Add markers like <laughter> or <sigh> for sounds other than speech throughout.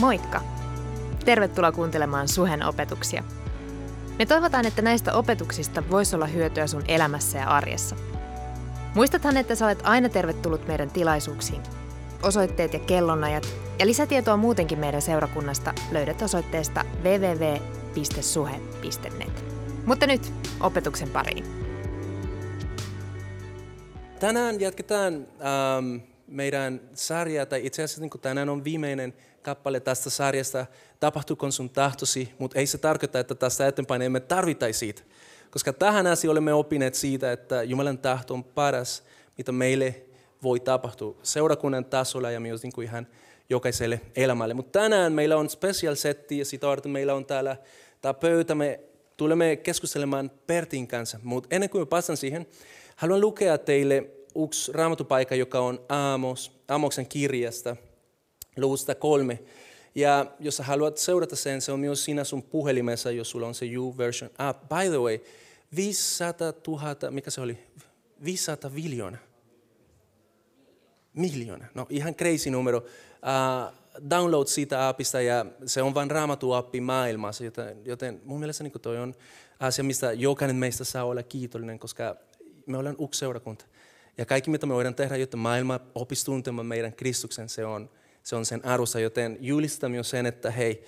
Moikka! Tervetuloa kuuntelemaan Suhen opetuksia. Me toivotaan, että näistä opetuksista voisi olla hyötyä sun elämässä ja arjessa. Muistathan, että sä olet aina tervetullut meidän tilaisuuksiin. Osoitteet ja kellonajat ja lisätietoa muutenkin meidän seurakunnasta löydät osoitteesta www.suhe.net. Mutta nyt opetuksen pariin. Tänään jatketaan ähm, meidän sarjaa, tai itse asiassa niin tänään on viimeinen kappale tästä sarjasta, tapahtuuko sun tahtosi, mutta ei se tarkoita, että tästä eteenpäin emme tarvitaisi siitä. Koska tähän asti olemme oppineet siitä, että Jumalan tahto on paras, mitä meille voi tapahtua seurakunnan tasolla ja myös niin kuin ihan jokaiselle elämälle. Mutta tänään meillä on special setti ja sitä varten meillä on täällä tämä pöytä. Me tulemme keskustelemaan Pertin kanssa, mutta ennen kuin päästään siihen, haluan lukea teille yksi raamatupaikka, joka on Aamos, Aamoksen kirjasta, luvusta kolme. Ja jos haluat seurata sen, se on myös siinä sun puhelimessa, jos sulla on se U-version app. By the way, 500 000, mikä se oli? 500 miljoonaa. Miljoona. No ihan crazy numero. Uh, download siitä appista ja se on vain raamatuappi maailmassa, joten, joten mun mielestä niin toi on asia, mistä jokainen meistä saa olla kiitollinen, koska me ollaan yksi seurakunta. Ja kaikki, mitä me voidaan tehdä, jotta maailma opisi tuntemaan meidän Kristuksen, se on, se on sen arvossa. Joten julistamme jo sen, että hei,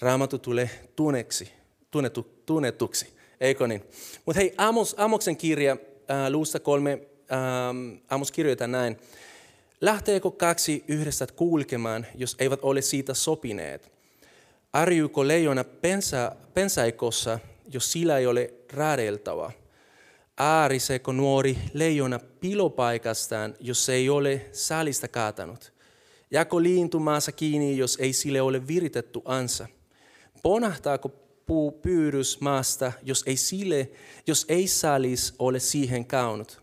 raamattu tulee tunneksi, tunnetu, tunnetuksi. Eikö niin? Mutta hei, Amos, Amoksen kirja, äh, luusta kolme, ähm, Amos kirjoittaa näin. Lähteekö kaksi yhdessä kulkemaan, jos eivät ole siitä sopineet? Arjuuko leijona pensa, pensaikossa, jos sillä ei ole raadeltava? Ääriseekö nuori leijona pilopaikastaan, jos ei ole salista kaatanut? Jako liintu maassa kiinni, jos ei sille ole viritetty ansa? Ponahtaako puu pyydys maasta, jos ei, sille, jos ei salis ole siihen kaunut?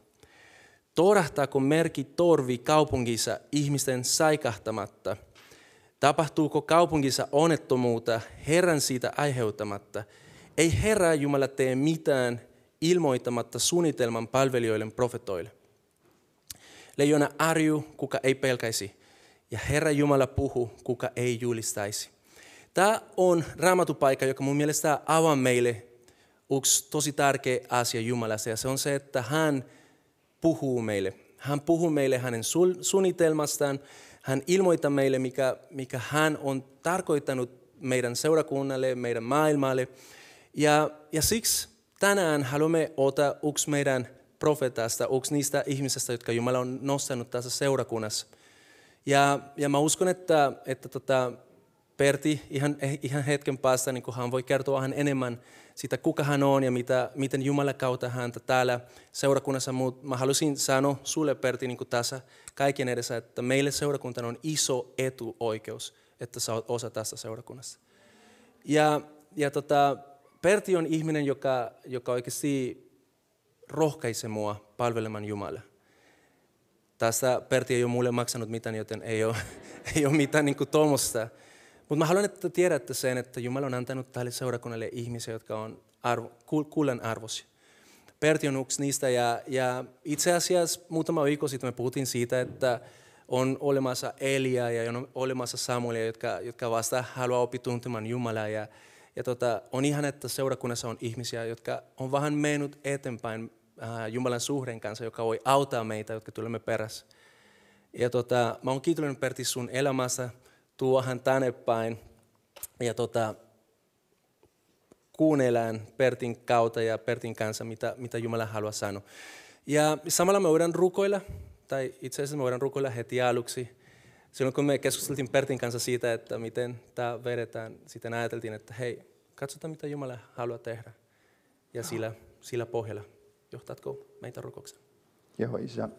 Torahtaako merkki torvi kaupungissa ihmisten saikahtamatta? Tapahtuuko kaupungissa onnettomuutta Herran siitä aiheuttamatta? Ei Herra Jumala tee mitään ilmoittamatta suunnitelman palvelijoille profetoille. Leijona arju, kuka ei pelkäisi, ja Herra Jumala puhu, kuka ei julistaisi. Tämä on raamatupaikka, joka mun mielestä avaa meille yksi tosi tärkeä asia Jumalasta, ja se on se, että hän puhuu meille. Hän puhuu meille hänen suunnitelmastaan, hän ilmoittaa meille, mikä, mikä hän on tarkoittanut meidän seurakunnalle, meidän maailmalle. Ja, ja siksi tänään haluamme ottaa yksi meidän profetasta, yksi niistä ihmisistä, jotka Jumala on nostanut tässä seurakunnassa. Ja, ja mä uskon, että, että tota, Perti ihan, ihan hetken päästä niin hän voi kertoa vähän enemmän siitä, kuka hän on ja mitä, miten Jumala kautta häntä täällä seurakunnassa. Mutta mä halusin sanoa sulle, Perti, niin tässä kaiken edessä, että meille seurakuntana on iso etuoikeus, että sä oot osa tästä seurakunnassa. Ja, ja tota, Perti on ihminen, joka, joka oikeasti rohkaisee mua palvelemaan Jumalaa. Tässä Perti ei ole mulle maksanut mitään, joten ei ole, <laughs> ei ole mitään niin tuommoista. Mutta mä haluan, että tiedätte sen, että Jumala on antanut tälle seurakunnalle ihmisiä, jotka on arvo, kullan arvosi. Perti on yksi niistä ja, ja itse asiassa muutama viikko sitten me puhuttiin siitä, että on olemassa Elia ja on olemassa Samuelia, jotka, jotka vasta haluaa oppia tuntemaan Jumalaa. Ja, ja tota, on ihan, että seurakunnassa on ihmisiä, jotka on vähän mennyt eteenpäin Jumalan suhden kanssa, joka voi auttaa meitä, jotka tulemme perässä. Ja tota, mä oon kiitollinen Pertti sun elämässä tuohan tänne päin. Ja tota, kuunnellaan Pertin kautta ja Pertin kanssa, mitä, mitä Jumala haluaa sanoa. Ja samalla me voidaan rukoilla, tai itse asiassa me voidaan rukoilla heti aluksi. Silloin kun me keskusteltiin Pertin kanssa siitä, että miten tämä vedetään, sitten ajateltiin, että hei, katsotaan mitä Jumala haluaa tehdä. Ja sillä, sillä pohjalla johtatko meitä rukoukseen? Joo, isä.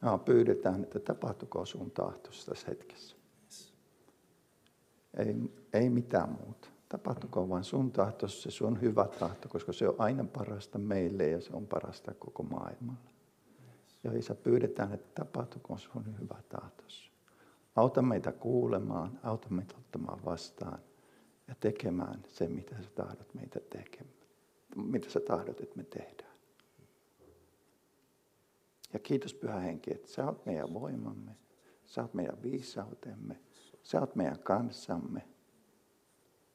No, pyydetään, että tapahtuko sun tahtossa tässä hetkessä. Ei, ei mitään muuta. Tapahtukoon vain sun tahtossa, se sun hyvä tahto, koska se on aina parasta meille ja se on parasta koko maailmalle. Ja Isä, pyydetään, että tapahtukoon sun hyvä tahtossa. Auta meitä kuulemaan, auta meitä ottamaan vastaan ja tekemään se, mitä sä tahdot meitä tekemään. Mitä sä tahdot, että me tehdään. Ja kiitos Pyhä Henki, että sä oot meidän voimamme. Sä oot meidän viisautemme. Sä oot meidän kanssamme.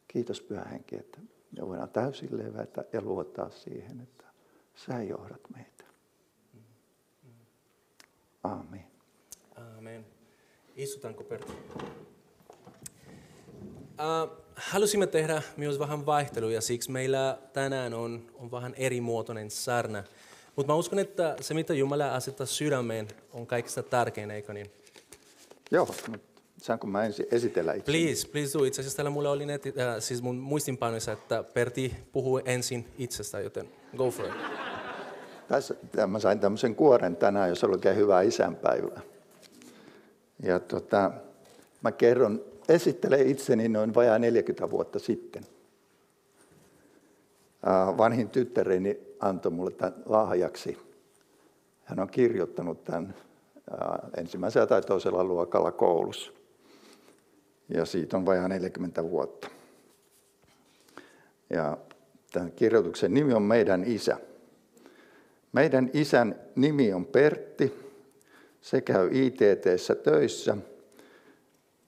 Kiitos Pyhä Henki, että me voidaan täysin levätä ja luottaa siihen, että sä johdat meitä. Aamen. Aamen. Istutaanko Pertti? Uh, halusimme tehdä myös vähän vaihteluja, siksi meillä tänään on, on vähän erimuotoinen sarna. Mutta mä uskon, että se mitä Jumala asettaa sydämeen on kaikista tärkein, eikö niin? Joo, mutta saanko mä ensin esitellä itse? Please, please do. Itse asiassa täällä mulla oli neti, äh, siis mun muistinpanoissa, että Pertti puhuu ensin itsestä, joten go for it. Tässä mä sain tämmöisen kuoren tänään, jos oikein hyvää isänpäivää. Ja tota, mä kerron, esittelen itseni noin vajaa 40 vuotta sitten. Äh, vanhin tyttäreni antoi mulle tämän lahjaksi. Hän on kirjoittanut tämän äh, ensimmäisellä tai toisella luokalla koulussa. Ja siitä on vajaa 40 vuotta. Ja tämän kirjoituksen nimi on Meidän isä. Meidän isän nimi on Pertti. Se käy ITTssä töissä.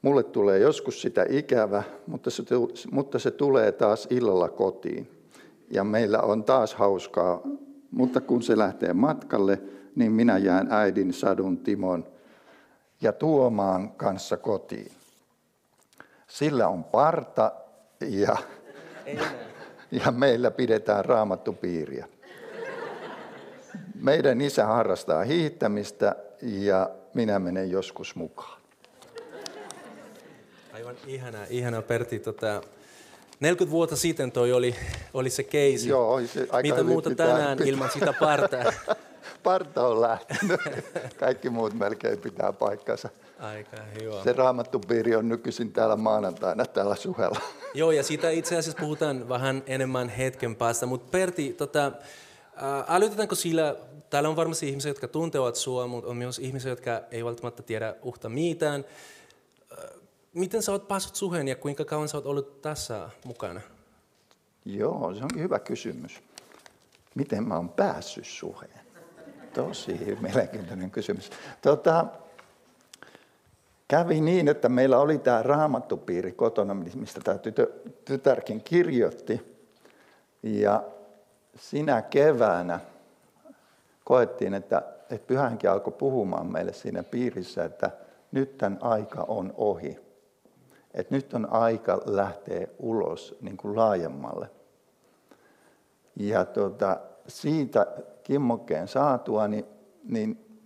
Mulle tulee joskus sitä ikävä, mutta se, mutta se tulee taas illalla kotiin. Ja meillä on taas hauskaa, mutta kun se lähtee matkalle, niin minä jään äidin, Sadun, Timon ja Tuomaan kanssa kotiin. Sillä on parta ja, ja meillä pidetään raamattupiiriä. Meidän isä harrastaa hiihtämistä ja minä menen joskus mukaan. Aivan ihana, ihana Pertti. Tota, 40 vuotta sitten toi oli, oli se keisi. Joo, se aika Mitä muuta tänään pitää. ilman sitä partaa? <laughs> Parta on lähtenyt. <laughs> Kaikki muut melkein pitää paikkansa. Aika hyvä. Se raamattupiiri on nykyisin täällä maanantaina täällä suhella. <laughs> Joo, ja siitä itse asiassa puhutaan vähän enemmän hetken päästä. Mutta Pertti, tota, ää, aloitetaanko sillä, täällä on varmasti ihmisiä, jotka tuntevat sinua, mutta on myös ihmisiä, jotka ei välttämättä tiedä uhta mitään. Miten sä oot päässyt suheen ja kuinka kauan sä oot ollut tässä mukana? Joo, se onkin hyvä kysymys. Miten mä oon päässyt suheen? Tosi mielenkiintoinen kysymys. Tota, kävi niin, että meillä oli tämä raamattupiiri kotona, mistä tämä tytö, tytärkin kirjoitti. Ja sinä keväänä koettiin, että, että pyhänkin alkoi puhumaan meille siinä piirissä, että nyt tämän aika on ohi. Että nyt on aika lähteä ulos niin kuin laajemmalle. Ja tuota, siitä kimmokkeen saatua, niin, niin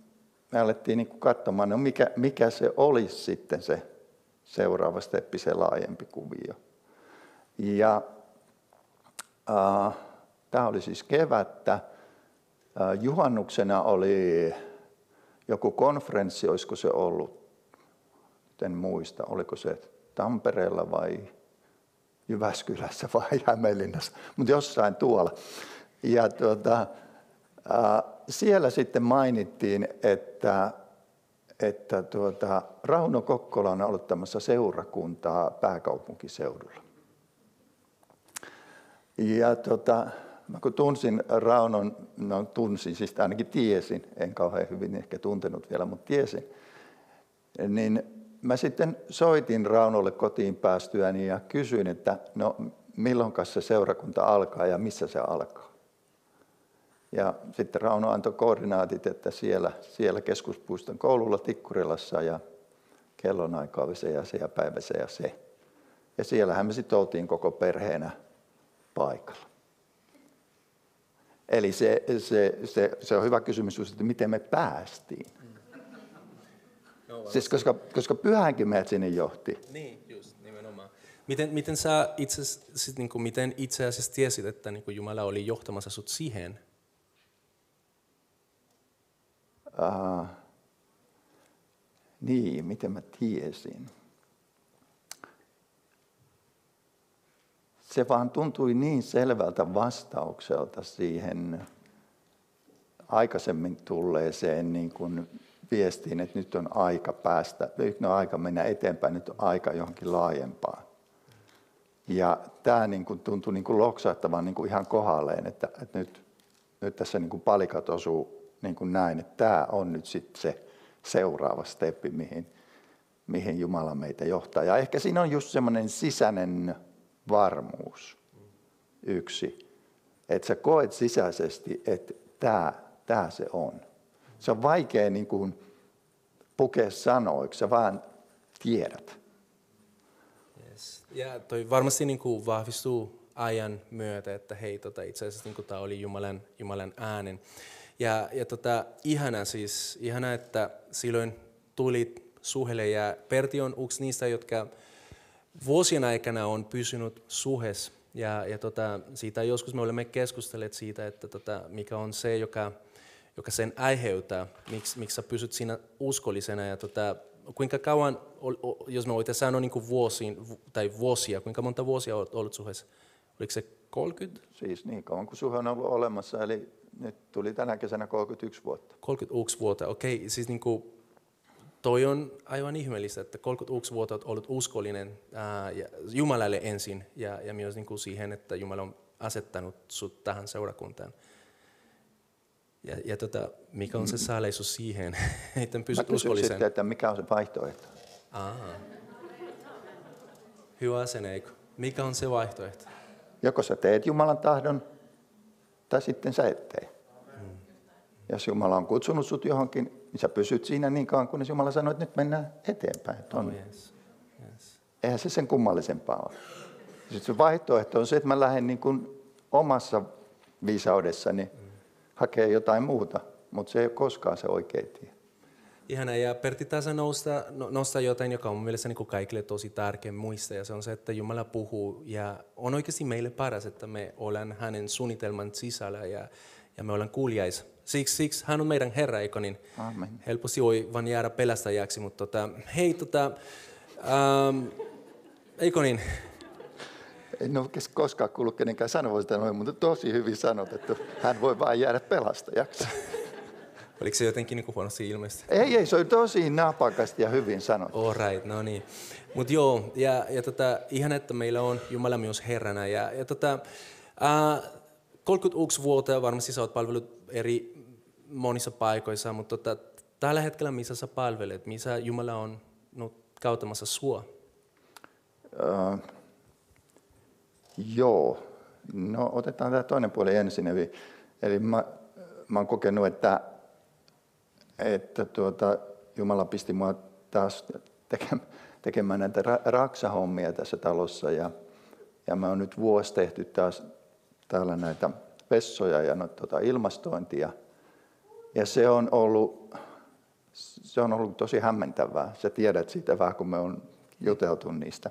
me alettiin niin kuin katsomaan, no mikä, mikä se olisi sitten se seuraava steppi, se laajempi kuvio. Ja äh, tämä oli siis kevättä. Äh, juhannuksena oli joku konferenssi, olisiko se ollut, en muista, oliko se Tampereella vai Jyväskylässä <laughs> vai Hämeenlinnassa, mutta jossain tuolla. Ja tuota, ää, siellä sitten mainittiin, että, että tuota, Rauno Kokkola on aloittamassa seurakuntaa pääkaupunkiseudulla. Ja tuota, mä kun tunsin Raunon, no tunsin, siis ainakin tiesin, en kauhean hyvin ehkä tuntenut vielä, mutta tiesin, niin mä sitten soitin Raunolle kotiin päästyäni ja kysyin, että no milloin se seurakunta alkaa ja missä se alkaa. Ja sitten Rauno antoi koordinaatit, että siellä, siellä keskuspuiston koululla Tikkurilassa ja kellonaika oli se ja se ja päivä se ja se. Ja siellähän me sitten oltiin koko perheenä paikalla. Eli se, se, se, se on hyvä kysymys, että miten me päästiin. No, siis koska, koska pyhänkin meidät sinne johti. Niin, just, nimenomaan. Miten, miten sä itse, sit, niin kuin, miten itse asiassa tiesit, että niin kuin Jumala oli johtamassa sut siihen? Uh, niin, miten mä tiesin? Se vaan tuntui niin selvältä vastaukselta siihen aikaisemmin tulleeseen niin kuin viestiin, että nyt on aika päästä, nyt on aika mennä eteenpäin, nyt on aika johonkin laajempaan. Ja tämä niin kuin tuntui niin kuin loksahtavan niin kuin ihan kohdalleen, että, että nyt, nyt tässä niin kuin palikat osuu niin kuin näin, että tämä on nyt sitten se seuraava steppi, mihin, mihin Jumala meitä johtaa. Ja ehkä siinä on just semmoinen sisäinen varmuus yksi, että sä koet sisäisesti, että tämä, tämä se on. Se on vaikea niin kuin pukea sanoiksi, sä vaan tiedät. Yes. Ja toi varmasti niin kuin vahvistuu ajan myötä, että hei, tota, itse asiassa niin tämä oli Jumalan, Jumalan äänen. Ja, ja tota, ihana siis, ihana, että silloin tuli suhelle ja Perti on yksi niistä, jotka vuosien aikana on pysynyt suhes. Ja, ja tota, siitä joskus me olemme keskustelleet siitä, että tota, mikä on se, joka, joka sen aiheuttaa, miksi, miksi sä pysyt siinä uskollisena. Ja tota, kuinka kauan, jos me voitaisiin sanoa niin vuosiin, tai vuosia, kuinka monta vuosia olet ollut suhteessa? Oliko se 30? Siis niin kauan kuin suhe on ollut olemassa, eli nyt tuli tänä kesänä 31 vuotta. 31 vuotta, okei. Okay. Siis niin kuin, toi on aivan ihmeellistä, että 31 vuotta olet ollut uskollinen ää, ja Jumalalle ensin ja, ja myös niin kuin siihen, että Jumala on asettanut sut tähän seurakuntaan. Ja, ja tota, mikä on se salaisuus siihen, että pysyt uskollisen? Sitten, että mikä on se vaihtoehto? Aa. Hyvä asenne, eikö? Mikä on se vaihtoehto? Joko sä teet Jumalan tahdon, tai sitten sä et tee. Hmm. Jos Jumala on kutsunut sut johonkin, niin sä pysyt siinä niin kauan, kunnes Jumala sanoo, että nyt mennään eteenpäin. Oh, yes. Yes. Eihän se sen kummallisempaa ole. Sitten se vaihtoehto on se, että mä lähden niin kuin omassa viisaudessani hmm. Hakee jotain muuta, mutta se ei ole koskaan se oikea tie. Ihana, ja Pertti tässä nostaa, no, nostaa jotain, joka on mielestäni niin kaikille tosi tärkeä muistaa, ja se on se, että Jumala puhuu, ja on oikeasti meille paras, että me ollaan hänen suunnitelman sisällä, ja, ja me ollaan kuuliais. Siksi, siksi hän on meidän Herra, eikö niin? Amen. Helposti voi vain jäädä pelästäjäksi, mutta tota, hei, tota, ähm, eikö niin? En ole koskaan kuullut kenenkään sanoa sitä noin, mutta tosi hyvin sanotettu. Hän voi vain jäädä pelastajaksi. <laughs> Oliko se jotenkin niin huonosti ilmeistä? Ei, ei, se oli tosi napakasti ja hyvin sanottu. All right, no niin. Mutta joo, ja, ja tota, ihan että meillä on Jumala myös Herrana. Ja, ja tota, äh, 31 vuotta varmasti sä oot palvellut eri monissa paikoissa, mutta tota, tällä hetkellä missä sä palvelet, missä Jumala on no, kauttamassa sua? Uh, joo, no otetaan tämä toinen puoli ensin. Eli, eli mä, mä oon kokenut, että että tuota, Jumala pisti mua taas tekemään näitä raksahommia tässä talossa ja, ja mä oon nyt vuosi tehty taas täällä näitä vessoja ja no, tuota, ilmastointia. Ja se on ollut, se on ollut tosi hämmentävää. Sä tiedät siitä vähän, kun me on juteltu niistä.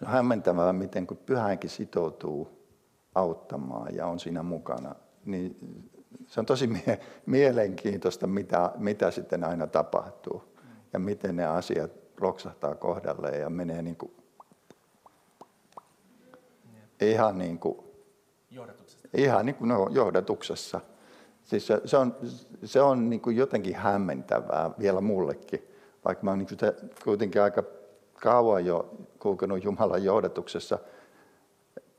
No, hämmentävää, miten kun pyhänkin sitoutuu auttamaan ja on siinä mukana, niin se on tosi mie- mielenkiintoista, mitä, mitä sitten aina tapahtuu ja miten ne asiat loksahtaa kohdalle ja menee niin kuin, ihan niin kuin, ihan niin kuin no, johdatuksessa. Siis se, se on, se on niin kuin jotenkin hämmentävää vielä mullekin, vaikka mä oon niin kuitenkin aika kauan jo kulkenut Jumalan johdatuksessa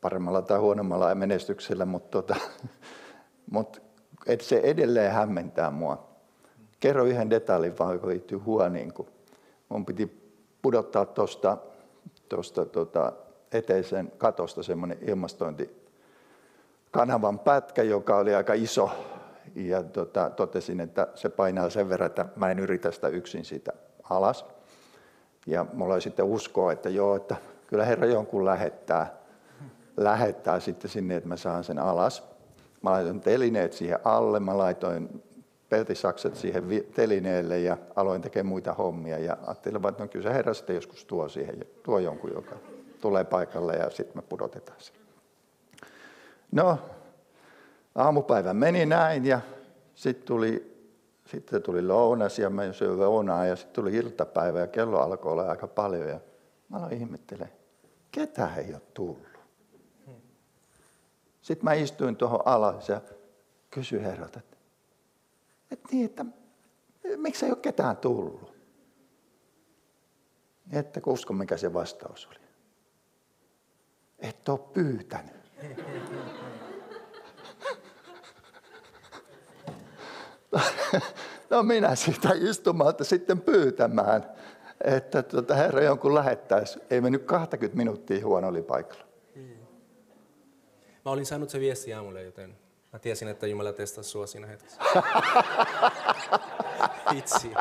paremmalla tai huonommalla menestyksellä, mutta, tota, <laughs> mutta että se edelleen hämmentää mua. Kerro yhden detaljin vaan, joka liittyy huoniin. Kun mun piti pudottaa tuosta tosta, tota, eteisen katosta semmoinen ilmastointikanavan pätkä, joka oli aika iso. Ja tota, totesin, että se painaa sen verran, että mä en yritä sitä yksin siitä alas. Ja mulla oli sitten uskoa, että joo, että kyllä Herra jonkun lähettää, lähettää sitten sinne, että mä saan sen alas. Mä laitoin telineet siihen alle, mä laitoin peltisakset siihen telineelle ja aloin tekemään muita hommia. Ja ajattelin, että no kyllä se herra sitten joskus tuo siihen, tuo jonkun, joka tulee paikalle ja sitten me pudotetaan se. No, aamupäivä meni näin ja sitten tuli, sitten tuli lounas ja mä söin lounaa ja sitten tuli iltapäivä ja kello alkoi olla aika paljon. Ja mä aloin ihmettelemään, ketä ei ole tullut. Sitten mä istuin tuohon alas ja kysyin herralta, että, että, niin, että miksi ei ole ketään tullut? Että usko, mikä se vastaus oli. Et ole pyytänyt. No minä sitä istumalta sitten pyytämään. että tuota, Herra jonkun lähettäisi. Ei mennyt 20 minuuttia huono oli paikalla. Mä olin saanut se viesti aamulle, joten mä tiesin, että Jumala testasi sua siinä hetkessä. <laughs> Itsi.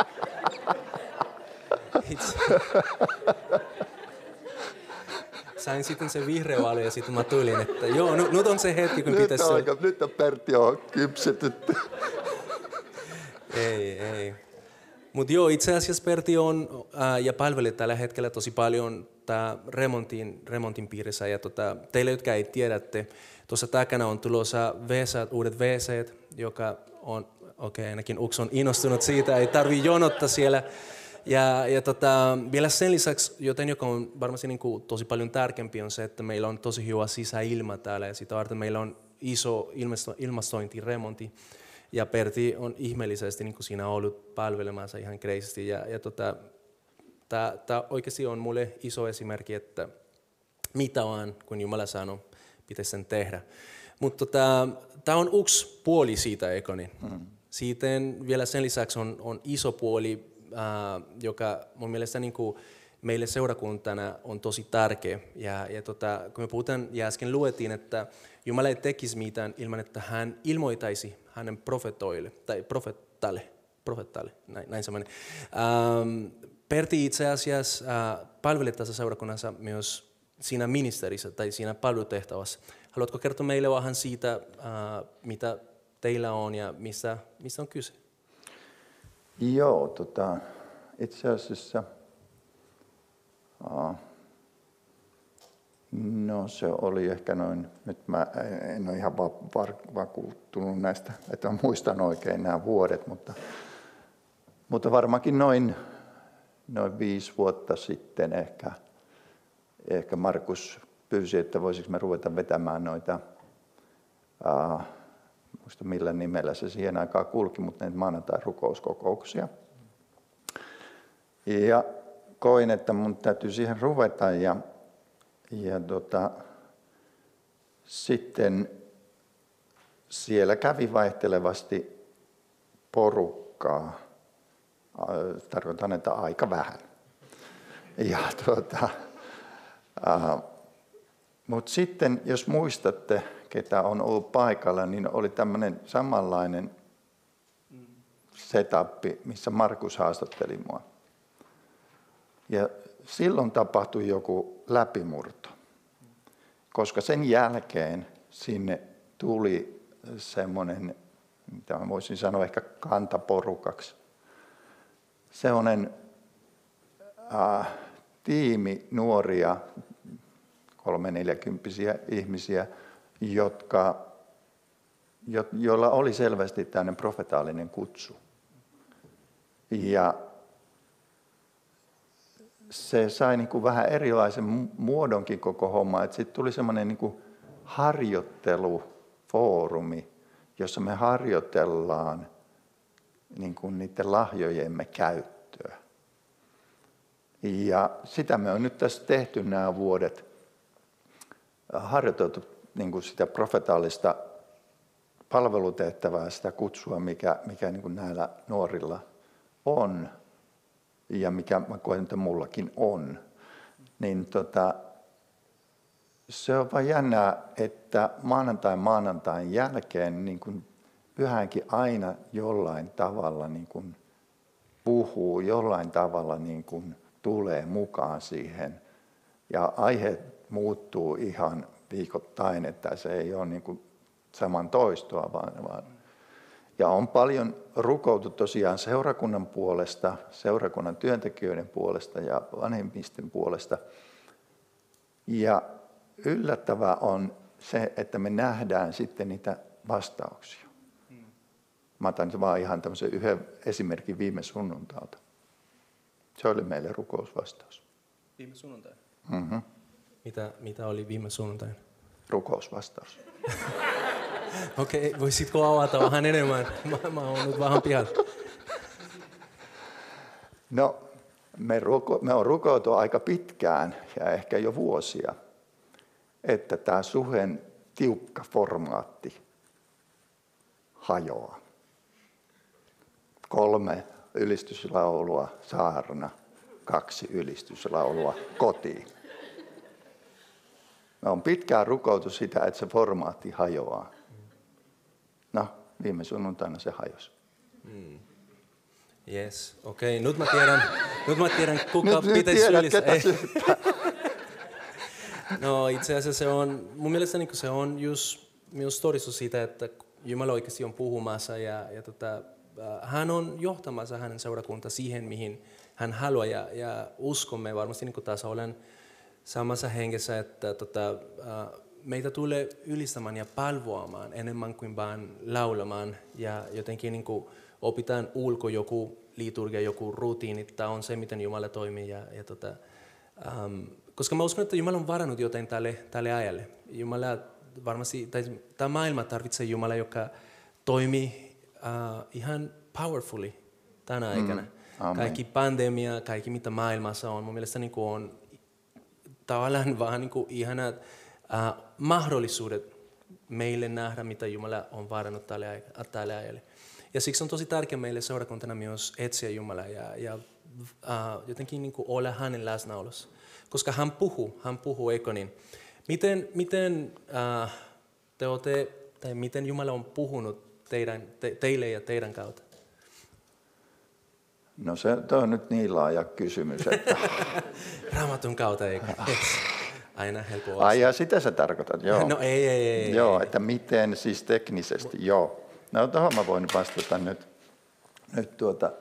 Itsi. Sain sitten se vihreä valo ja sitten mä tulin, että joo, nyt, nyt on se hetki, kun Nyt pitäisi... on, aika, nyt on Pertti on kypsetytty. Ei, ei. Mutta joo, itse asiassa Pertti on ää, ja palvelee tällä hetkellä tosi paljon tää remontin, remontin piirissä. Ja tota, teille, jotka ei tiedätte, tuossa takana on tulossa WC, uudet WC, joka on, okei, okay, ainakin Uks on innostunut siitä, ei tarvi jonottaa siellä. Ja, ja tota, vielä sen lisäksi, joten joka on varmasti niin kuin tosi paljon tärkeämpi, on se, että meillä on tosi hyvä sisäilma täällä ja sitä varten meillä on iso ilmasto, ilmastointiremonti. Ja Pertti on ihmeellisesti niin kuin siinä ollut palvelemassa ihan kreisesti. Ja, ja tota, tämä oikeasti on mulle iso esimerkki, että mitä vaan, kun Jumala sanoo, pitäisi sen tehdä. Mutta tota, tämä on yksi puoli siitä, Ekoni. Mm. Sitten vielä sen lisäksi on, on iso puoli, äh, joka mun mielestä niin kuin meille seurakuntana on tosi tärkeä. Ja, ja tota, kun me puhutaan, ja äsken luettiin, että Jumala ei tekisi mitään ilman, että hän ilmoitaisi hänen profetoille, tai profettalle, profettalle näin, näin se menee. Ähm, Pertti itse asiassa äh, palvelee tässä seurakunnassa myös siinä ministerissä tai siinä palvelutehtävässä. Haluatko kertoa meille vähän siitä, äh, mitä teillä on ja mistä, mistä on kyse? Joo, tota, itse asiassa no se oli ehkä noin, nyt mä en ole ihan va- va- vakuuttunut näistä, että mä muistan oikein nämä vuodet, mutta, mutta varmaankin noin, noin viisi vuotta sitten ehkä, ehkä Markus pyysi, että voisiko me ruveta vetämään noita, ää, muista millä nimellä se siihen aikaan kulki, mutta näitä maanantai rukouskokouksia. Ja koin, että mun täytyy siihen ruveta ja, ja tota, sitten siellä kävi vaihtelevasti porukkaa. Tarkoitan, että aika vähän. Ja <laughs> tuota, äh, mutta sitten, jos muistatte, ketä on ollut paikalla, niin oli tämmöinen samanlainen setappi, missä Markus haastatteli mua. Ja silloin tapahtui joku läpimurto, koska sen jälkeen sinne tuli semmoinen, mitä mä voisin sanoa ehkä kantaporukaksi, semmoinen äh, tiimi nuoria, kolme neljäkymppisiä ihmisiä, jotka, jo, joilla oli selvästi tämmöinen profetaalinen kutsu. Ja se sai niin kuin vähän erilaisen muodonkin koko homma. Sitten tuli semmoinen niin harjoittelufoorumi, jossa me harjoitellaan niin kuin niiden lahjojemme käyttöä. Ja sitä me on nyt tässä tehty nämä vuodet. Harjoiteltu niin kuin sitä profetaalista palvelutehtävää, sitä kutsua, mikä, mikä niin kuin näillä nuorilla on ja mikä mä koen, että mullakin on, niin tota, se on vain jännää, että maanantai maanantain jälkeen niin kuin pyhänkin aina jollain tavalla niin kuin puhuu, jollain tavalla niin kuin tulee mukaan siihen. Ja aihe muuttuu ihan viikoittain, että se ei ole niin kuin saman toistoa, vaan, vaan ja on paljon rukoutu tosiaan seurakunnan puolesta, seurakunnan työntekijöiden puolesta ja vanhemmisten puolesta. Ja yllättävää on se, että me nähdään sitten niitä vastauksia. Mä otan vaan ihan tämmöisen yhden esimerkin viime sunnuntalta. Se oli meille rukousvastaus. Viime sunnuntai? Mm-hmm. Mitä, mitä oli viime sunnuntai? Rukousvastaus. <laughs> Okei, okay, voisitko avata vähän enemmän? Mä, mä oon nyt vähän pihalla. No, me, ruko, me on rukoiltu aika pitkään ja ehkä jo vuosia, että tämä suhen tiukka formaatti hajoaa. Kolme ylistyslaulua, saarna, kaksi ylistyslaulua kotiin. Me on pitkään rukoutu sitä, että se formaatti hajoaa. No, viime sunnuntaina se hajosi. Mm. Yes, okei. Okay. Nyt mä tiedän, nyt mä tiedän kuka nyt, pitäisi syyllistä. no itse asiassa se on, mun mielestä niin se on just myös todistus siitä, että Jumala oikeasti on puhumassa ja, ja tota, äh, hän on johtamassa hänen seurakunta siihen, mihin hän haluaa. Ja, ja uskomme varmasti niin taas olen samassa hengessä, että tota, äh, meitä tulee ylistämään ja palvoamaan enemmän kuin vain laulamaan. Ja jotenkin niin kuin opitaan ulko joku liturgia, joku rutiini, tämä on se, miten Jumala toimii. Ja, ja tota, ähm, koska mä uskon, että Jumala on varannut jotain tälle, tälle ajalle. Jumala varmasti, tai tämä maailma tarvitsee Jumala, joka toimii uh, ihan powerfully tänä mm. aikana. Mm. Kaikki pandemia, kaikki mitä maailmassa on, mun mielestä niin on tavallaan <laughs> vaan niin kuin ihanat uh, mahdollisuudet meille nähdä, mitä Jumala on varannut tälle, tälle ajalle. Ja siksi on tosi tärkeää meille seurakuntana myös etsiä Jumalaa ja, ja uh, jotenkin niin kuin olla hänen läsnäolossa. Koska hän puhuu, hän puhuu, eikö niin? Miten, miten uh, te olette, tai miten Jumala on puhunut teidän, te, teille ja teidän kautta? No se on nyt niin laaja kysymys, että... <laughs> Raamatun kautta, eikö? <laughs> Aina helppo Ai ja sitä sä tarkoitat, joo. No ei, ei, ei. Joo, ei. että miten siis teknisesti, joo. No tuohon mä voin vastata nyt, nyt tuota,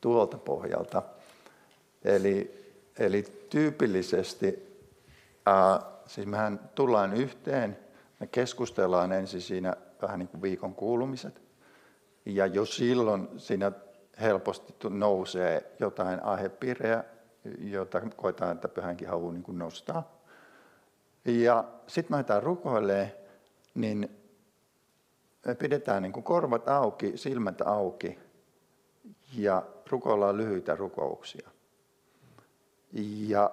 tuolta pohjalta. Eli, eli tyypillisesti, äh, siis mehän tullaan yhteen, me keskustellaan ensin siinä vähän niin kuin viikon kuulumiset, ja jo silloin siinä helposti nousee jotain aihepiirejä, jota koetaan, että pyhänkin haluaa niin nostaa. Ja sitten me aletaan rukoilemaan, niin me pidetään niin kuin korvat auki, silmät auki ja rukoillaan lyhyitä rukouksia. Ja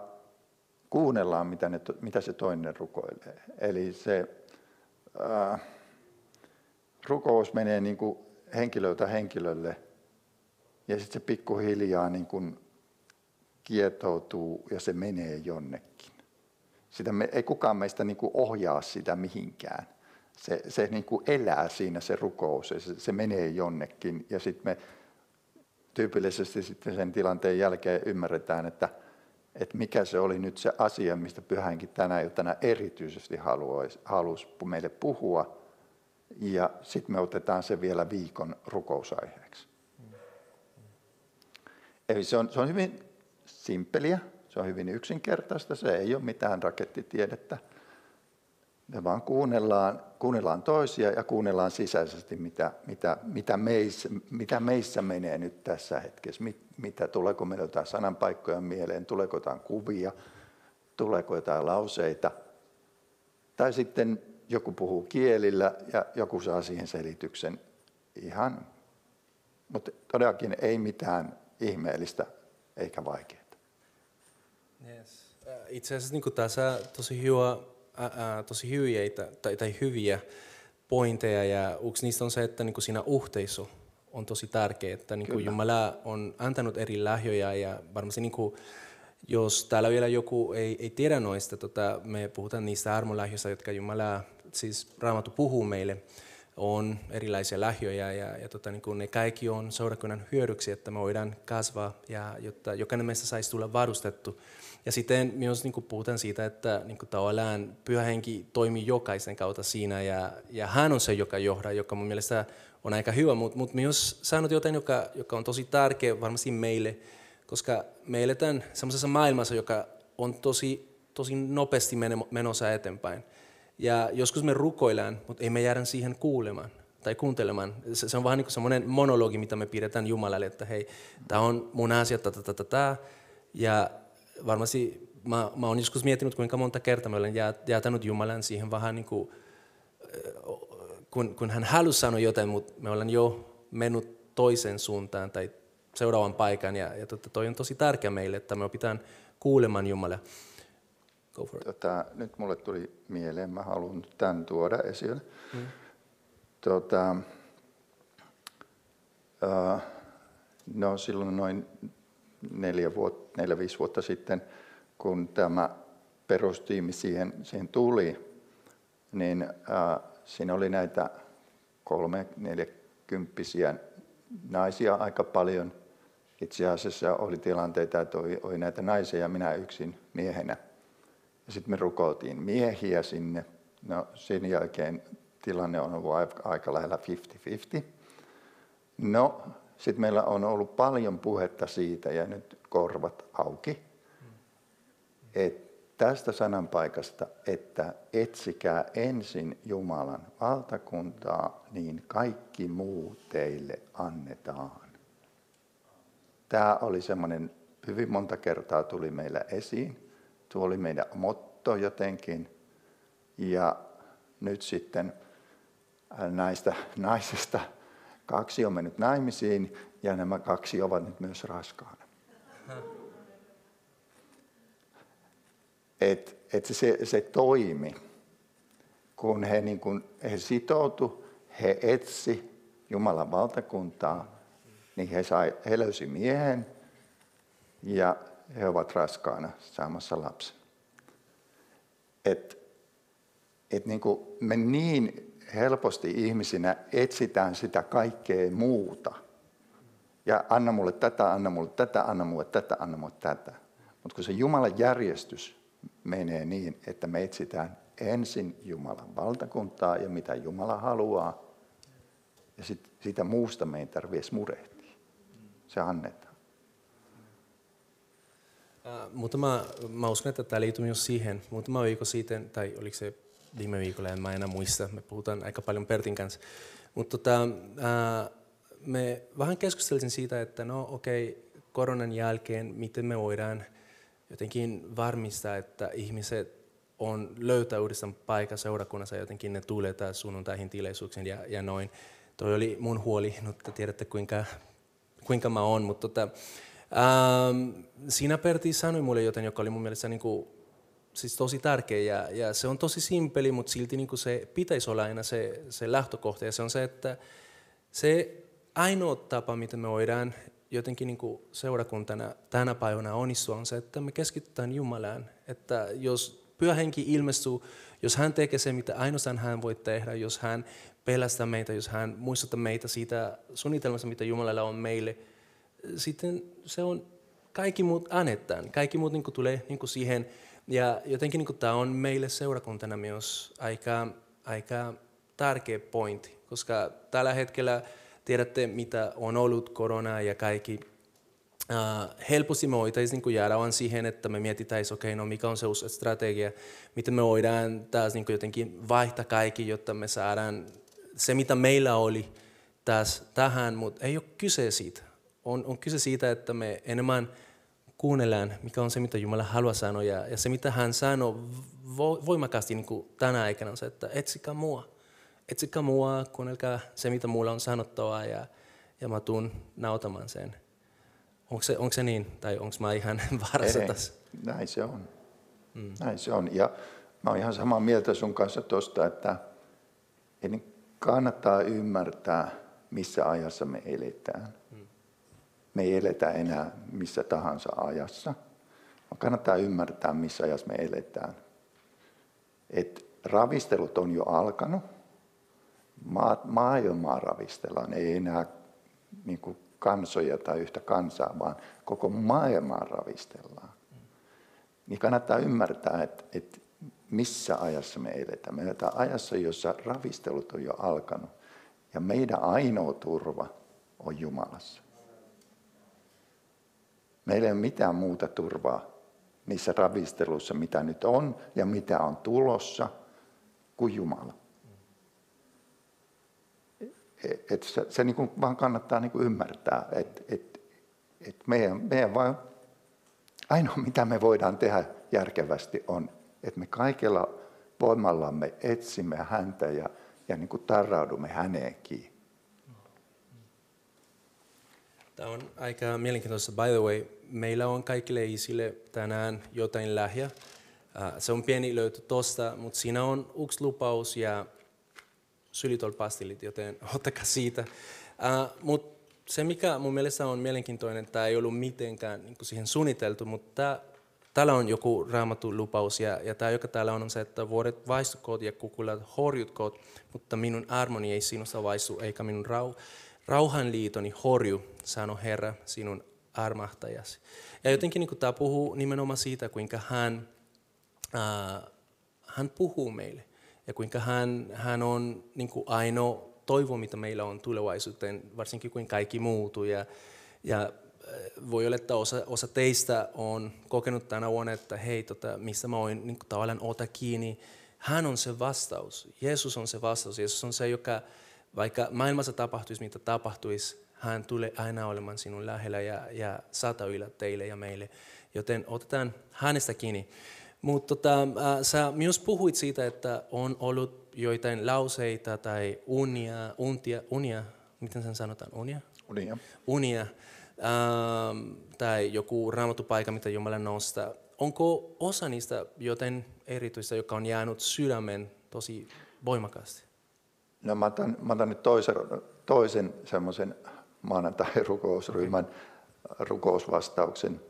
kuunnellaan, mitä, ne, mitä se toinen rukoilee. Eli se äh, rukous menee niin kuin henkilöltä henkilölle ja sitten se pikkuhiljaa niin kuin kietoutuu ja se menee jonnekin. Sitä me, ei kukaan meistä niin kuin ohjaa sitä mihinkään. Se, se niin kuin elää siinä se rukous, se, se menee jonnekin. Ja sitten me tyypillisesti sitten sen tilanteen jälkeen ymmärretään, että, että mikä se oli nyt se asia, mistä pyhänkin tänä iltana erityisesti haluaisi, halusi meille puhua. Ja sitten me otetaan se vielä viikon rukousaiheeksi. Eli se on, se on hyvin simppeliä, se on hyvin yksinkertaista, se ei ole mitään rakettitiedettä. Me vaan kuunnellaan, kuunnellaan toisia ja kuunnellaan sisäisesti, mitä, mitä, mitä, meissä, mitä meissä menee nyt tässä hetkessä. Mit, mitä, tuleeko meillä jotain sananpaikkoja mieleen, tuleeko jotain kuvia, tuleeko jotain lauseita. Tai sitten joku puhuu kielillä ja joku saa siihen selityksen ihan, mutta todellakin ei mitään ihmeellistä eikä vaikeaa. Itse asiassa niin tässä tosi hyvä ää, tosi hyviä tai, tai hyviä pointteja ja yksi niistä on se, että niin siinä uhteissa on tosi tärkeää, että niin kuin Jumala on antanut eri lahjoja ja varmasti niin kuin, jos täällä vielä joku ei, ei tiedä noista, tota, me puhutaan niistä armolahjoista, jotka Jumala, siis Raamattu puhuu meille, on erilaisia lahjoja ja, ja tota, niin ne kaikki on seurakunnan hyödyksi, että me voidaan kasvaa ja jotta jokainen meistä saisi tulla varustettu ja sitten myös niin kuin puhutaan siitä, että niin kuin tavallaan pyhä henki toimii jokaisen kautta siinä ja, ja hän on se, joka johdaa, joka mun mielestä on aika hyvä, mutta mut myös sanot jotain, joka, joka on tosi tärkeä varmasti meille, koska me eletään sellaisessa maailmassa, joka on tosi, tosi nopeasti menossa eteenpäin. Ja joskus me rukoillaan, mutta ei me jäädä siihen kuulemaan tai kuuntelemaan. Se, se on vähän niin kuin semmoinen monologi, mitä me pidetään Jumalalle, että hei, tämä on mun asia, ta, ta, ta. Ja varmasti mä, mä oon joskus miettinyt, kuinka monta kertaa mä olen jätänyt Jumalan siihen vähän niin kuin, kun, kun hän halusi sanoa jotain, mutta me ollaan jo mennyt toisen suuntaan tai seuraavan paikan. Ja, ja totta, toi on tosi tärkeä meille, että me opitaan kuulemaan Jumalaa. Tota, nyt mulle tuli mieleen, mä haluan tämän tuoda esille. Hmm. Tota, uh, no silloin noin neljä, vuotta, neljä viisi vuotta sitten, kun tämä perustiimi siihen, siihen tuli, niin äh, siinä oli näitä kolme, neljäkymppisiä naisia aika paljon. Itse asiassa oli tilanteita, että oli, oli näitä naisia ja minä yksin miehenä. Ja sitten me rukoiltiin miehiä sinne. No sen jälkeen tilanne on ollut aika lähellä 50-50. No, sitten meillä on ollut paljon puhetta siitä, ja nyt korvat auki, että tästä sananpaikasta, että etsikää ensin Jumalan valtakuntaa, niin kaikki muu teille annetaan. Tämä oli semmoinen, hyvin monta kertaa tuli meillä esiin. Tuo oli meidän motto jotenkin. Ja nyt sitten näistä naisista kaksi on mennyt naimisiin ja nämä kaksi ovat nyt myös raskaana. Että et se, se toimi, kun he, niin kun he sitoutu, he etsi Jumalan valtakuntaa, niin he, sai, he löysi miehen ja he ovat raskaana saamassa lapsen. Et, et niin me niin helposti ihmisinä etsitään sitä kaikkea muuta. Ja anna mulle tätä, anna mulle tätä, anna mulle tätä, anna mulle tätä. Mutta kun se Jumalan järjestys menee niin, että me etsitään ensin Jumalan valtakuntaa ja mitä Jumala haluaa, ja sit, sitä muusta me ei tarvitse murehtia. Se annetaan. Uh, muutama, mä uskon, että tämä liittyy myös siihen. Muutama viikko sitten, tai oliko se viime viikolla, en mä enää muista. Me puhutaan aika paljon Pertin kanssa. Mutta tota, me vähän keskustelisin siitä, että no okei, okay, koronan jälkeen, miten me voidaan jotenkin varmistaa, että ihmiset on löytää uudestaan paikka seurakunnassa jotenkin ne tulee taas sunnuntaihin tilaisuuksiin ja, ja noin. Toi oli mun huoli, mutta tiedätte kuinka, kuinka mä oon, mutta tota, ähm, siinä Pertti sanoi mulle jotain, joka oli mun mielestä niin kuin, siis tosi tärkeä ja, ja se on tosi simpeli, mutta silti niin kuin se pitäisi olla aina se, se lähtökohta ja se on se, että se ainoa tapa, miten me voidaan jotenkin niin kuin seurakuntana tänä päivänä onnistua on se, että me keskitytään Jumalaan. Että jos pyhä henki ilmestyy, jos hän tekee se, mitä ainoastaan hän voi tehdä, jos hän pelastaa meitä, jos hän muistuttaa meitä siitä suunnitelmasta, mitä Jumalalla on meille, sitten se on, kaikki muut annetaan, kaikki muut niin kuin tulee niin kuin siihen. Ja jotenkin niin tämä on meille seurakuntana myös aika, aika tärkeä pointti, koska tällä hetkellä tiedätte, mitä on ollut korona ja kaikki. Uh, helposti me voitaisiin niin jäädä vain siihen, että me mietitäisiin, okei, okay, no mikä on se uusi strategia, miten me voidaan taas niin jotenkin vaihtaa kaikki, jotta me saadaan se, mitä meillä oli taas tähän, mutta ei ole kyse siitä. On, on kyse siitä, että me enemmän kuunnellaan, mikä on se, mitä Jumala haluaa sanoa. Ja, ja se, mitä hän sanoo vo, voimakkaasti niin kuin tänä aikana, on se, että etsikää mua etsikää mua, kuunnelkaa se, mitä mulla on sanottavaa ja, ja mä tuun nautamaan sen. Onko se, onko se niin, tai onko mä ihan <laughs> varassa tässä? Näin se on. Mm. Näin se on. Ja mä oon ihan samaa mieltä sun kanssa tuosta, että niin kannattaa ymmärtää, missä ajassa me eletään. Me ei eletä enää missä tahansa ajassa. Kannattaa ymmärtää, missä ajassa me eletään. Et ravistelut on jo alkanut maa, maailmaa ravistellaan, ei enää niin kuin kansoja tai yhtä kansaa, vaan koko maailmaa ravistellaan. Niin kannattaa ymmärtää, että, että missä ajassa me eletään. Me eletään ajassa, jossa ravistelut on jo alkanut. Ja meidän ainoa turva on Jumalassa. Meillä ei ole mitään muuta turvaa niissä ravisteluissa, mitä nyt on ja mitä on tulossa, kuin Jumala et se, se niin kuin vaan kannattaa niin kuin ymmärtää, että et, et meidän, meidän vaan, ainoa mitä me voidaan tehdä järkevästi on, että me kaikella voimallamme etsimme häntä ja, ja niin kuin tarraudumme häneenkin. Tämä on aika mielenkiintoista. By the way, meillä on kaikille isille tänään jotain lähiä. Se on pieni löyty tuosta, mutta siinä on yksi lupaus ja sylitolpastillit, joten <laughs> ottakaa siitä. Mutta se, mikä mun mielestä on mielenkiintoinen, tämä ei ollut mitenkään niin siihen suunniteltu, mutta täällä on joku raamatun lupaus, ja, ja tämä, joka täällä on, on se, että vuodet vaistukoot ja kukulat horjutkoot, mutta minun armoni ei sinusta vaistu, eikä minun rau, rauhanliitoni horju, sano Herra, sinun armahtajasi. Ja jotenkin niin tämä puhuu nimenomaan siitä, kuinka hän, ää, hän puhuu meille ja kuinka hän, hän on niin kuin ainoa toivo, mitä meillä on tulevaisuuteen, varsinkin kun kaikki muuttuu. Ja, ja voi olla, että osa, osa teistä on kokenut tänä vuonna, että hei, tota, missä mä voin niin kuin, tavallaan ota kiinni. Hän on se vastaus. Jeesus on se vastaus. Jeesus on se, joka vaikka maailmassa tapahtuisi, mitä tapahtuisi, hän tulee aina olemaan sinun lähellä ja, ja saata yllä teille ja meille. Joten otetaan hänestä kiinni. Mutta tota, äh, sä myös puhuit siitä, että on ollut joitain lauseita tai unia, untia, unia, miten sen sanotaan, unia? Unia. Unia. Ähm, tai joku raamatupaikka, mitä Jumala nostaa. Onko osa niistä joten erityistä, joka on jäänyt sydämen tosi voimakkaasti? No mä otan, mä otan nyt toisen, toisen semmoisen maanantai-rukousryhmän rukousvastauksen,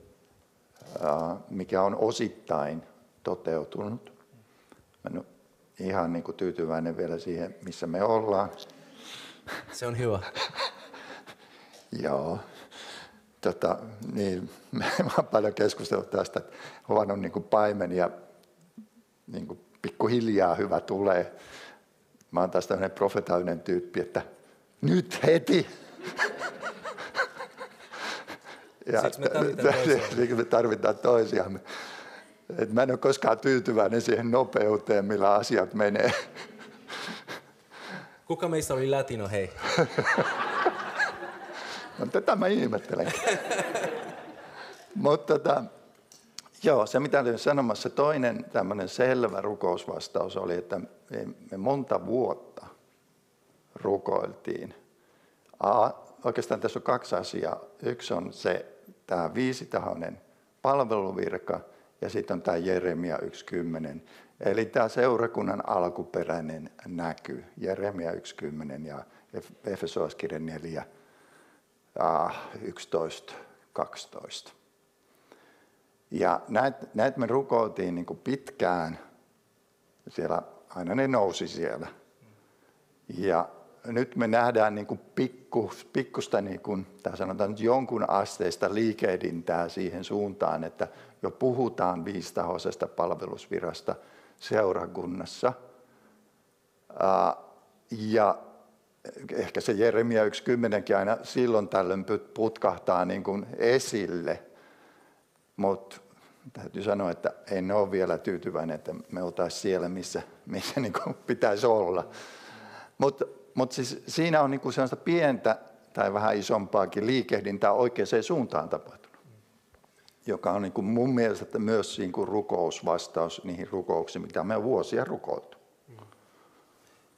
mikä on osittain toteutunut. Mä en ihan niin kuin tyytyväinen vielä siihen, missä me ollaan. Se on hyvä. <laughs> Joo. Tota, niin, <laughs> mä oon paljon keskustellut tästä, että on niin kuin paimen ja niin kuin pikkuhiljaa hyvä tulee. Mä oon taas tämmöinen profetaalinen tyyppi, että nyt heti. ja Siksi me tarvitaan <laughs> toisiamme. me tarvitaan toisiamme. Et mä en ole koskaan tyytyväinen siihen nopeuteen, millä asiat menee. Kuka meistä oli latino, hei? <laughs> no, tätä mä ihmettelen. Mutta tota, joo, se mitä olin sanomassa, toinen tämmöinen selvä rukousvastaus oli, että me monta vuotta rukoiltiin. A, oikeastaan tässä on kaksi asiaa. Yksi on se, tämä viisitahoinen palveluvirka – ja sitten on tämä Jeremia 1.10. Eli tämä seurakunnan alkuperäinen näky, Jeremia 1.10 ja Efesoaskirja 4, 11, 12. Ja näitä näit me rukoiltiin niin kuin pitkään, siellä, aina ne nousi siellä. Ja nyt me nähdään niin kuin pikku, pikkusta, niin kuin, tai sanotaan nyt jonkun asteista liikehdintää siihen suuntaan, että jo puhutaan viistahoisesta palvelusvirasta seurakunnassa. Ja ehkä se Jeremia 1.10 aina silloin tällöin putkahtaa niin kuin esille, mutta täytyy sanoa, että en ole vielä tyytyväinen, että me oltaisiin siellä, missä, missä <laughs> niin kuin pitäisi olla. Mutta mut siis siinä on niin kuin sellaista pientä tai vähän isompaakin liikehdintää oikeaan suuntaan tapahtunut joka on niin kuin mun mielestä myös niin kuin rukousvastaus niihin rukouksiin, mitä me on vuosia rukoiltu.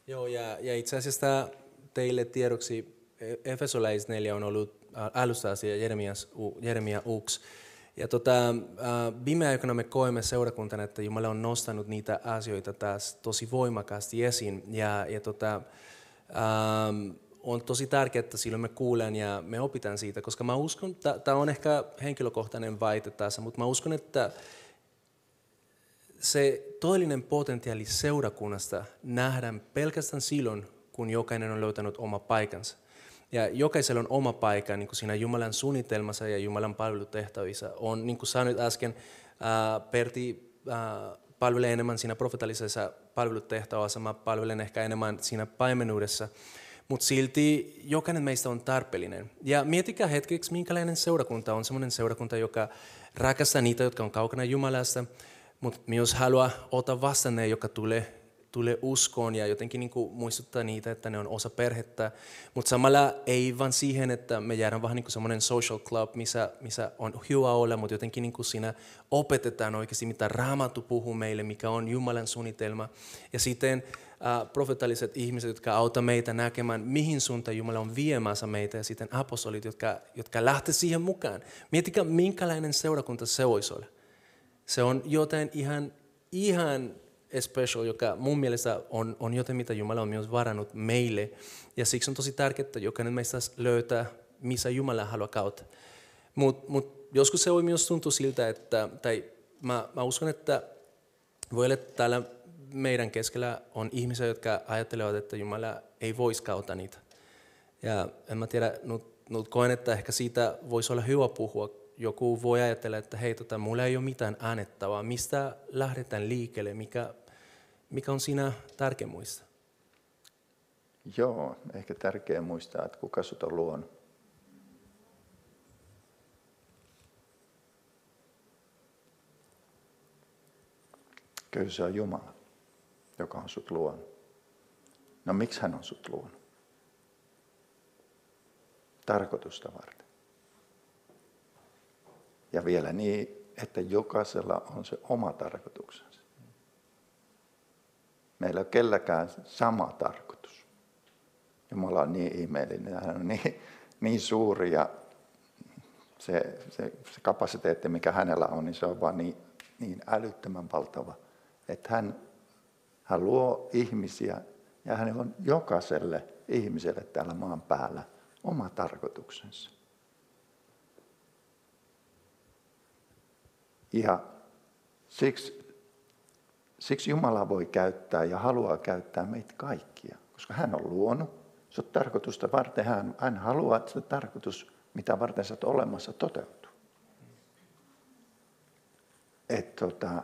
Joo, ja, ja itse asiassa teille tiedoksi Efesolais 4 on ollut alusta asia Jeremia Uks. Ja tota, äh, viime aikoina me koemme seurakuntana, että Jumala on nostanut niitä asioita taas tosi voimakkaasti esiin. Ja, ja tota, ähm, on tosi tärkeää, että silloin me kuulen ja me opitaan siitä, koska mä uskon, tämä on ehkä henkilökohtainen vaite tässä, mutta mä uskon, että se todellinen potentiaali seurakunnasta nähdään pelkästään silloin, kun jokainen on löytänyt oma paikansa. Ja jokaisella on oma paikka niin kuin siinä Jumalan suunnitelmassa ja Jumalan palvelutehtävissä. On, niin kuin sanoit äsken, ää, Perti ää, palvelee enemmän siinä profetaalisessa palvelutehtävässä, mä palvelen ehkä enemmän siinä paimenuudessa mutta silti jokainen meistä on tarpeellinen. Ja mietikää hetkeksi, minkälainen seurakunta on semmoinen seurakunta, joka rakastaa niitä, jotka on kaukana Jumalasta, mutta myös haluaa ottaa vastaan ne, jotka tulee, tulee uskoon ja jotenkin niin kuin muistuttaa niitä, että ne on osa perhettä. Mutta samalla ei vaan siihen, että me jäädään vähän niin kuin semmoinen social club, missä, missä on hyvä olla, mutta jotenkin niin kuin siinä opetetaan oikeasti, mitä Raamattu puhuu meille, mikä on Jumalan suunnitelma. Ja sitten äh, profetalliset ihmiset, jotka auttavat meitä näkemään, mihin suuntaan Jumala on viemässä meitä, ja sitten apostolit, jotka, jotka lähtevät siihen mukaan. Miettikää, minkälainen seurakunta se voisi olla. Se on jotain ihan, ihan special, joka mun mielestä on, on jotain, mitä Jumala on myös varannut meille. Ja siksi on tosi tärkeää, että jokainen meistä löytää missä Jumala haluaa kautta. Mutta mut joskus se voi myös tuntua siltä, että, tai mä, mä uskon, että voi olla, että täällä meidän keskellä on ihmisiä, jotka ajattelevat, että Jumala ei voisi kautta niitä. Ja en mä tiedä, nyt, nyt koen, että ehkä siitä voisi olla hyvä puhua. Joku voi ajatella, että hei, tota, mulla ei ole mitään äänettävää. Mistä lähdetään liikkeelle? Mikä, mikä on siinä tärkeä muistaa? Joo, ehkä tärkeää muistaa, että kuka sut on luonut. Kyllä se on Jumala, joka on sut luonut. No miksi hän on sut luonut? Tarkoitusta varten. Ja vielä niin, että jokaisella on se oma tarkoituksensa. Meillä ei ole kelläkään sama tarkoitus. Jumala on niin ihmeellinen, hän on niin, niin suuri ja se, se, se kapasiteetti, mikä hänellä on, niin se on vaan niin, niin älyttömän valtava, että hän, hän luo ihmisiä ja hänellä on jokaiselle ihmiselle täällä maan päällä oma tarkoituksensa. Ja siksi, siksi Jumala voi käyttää ja haluaa käyttää meitä kaikkia, koska hän on luonut. Se on tarkoitusta varten. Hän, hän haluaa, että se tarkoitus, mitä varten sä olemassa, toteutuu. Et tota,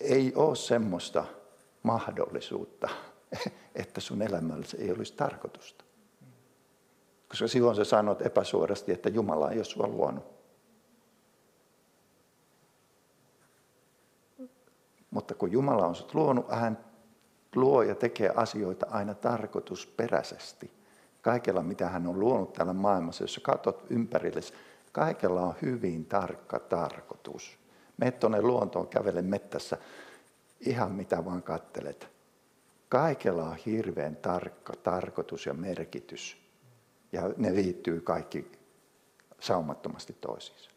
ei ole semmoista mahdollisuutta, <laughs> että sun elämällä ei olisi tarkoitusta. Koska silloin sä sanot epäsuorasti, että Jumala ei ole sua luonut. Mutta kun Jumala on sut luonut, hän luo ja tekee asioita aina tarkoitusperäisesti. Kaikella, mitä hän on luonut täällä maailmassa, jos sä katsot ympärille, kaikella on hyvin tarkka tarkoitus. Mene tuonne luontoon, kävele mettässä, ihan mitä vaan kattelet. Kaikella on hirveän tarkka tarkoitus ja merkitys. Ja ne liittyy kaikki saumattomasti toisiinsa.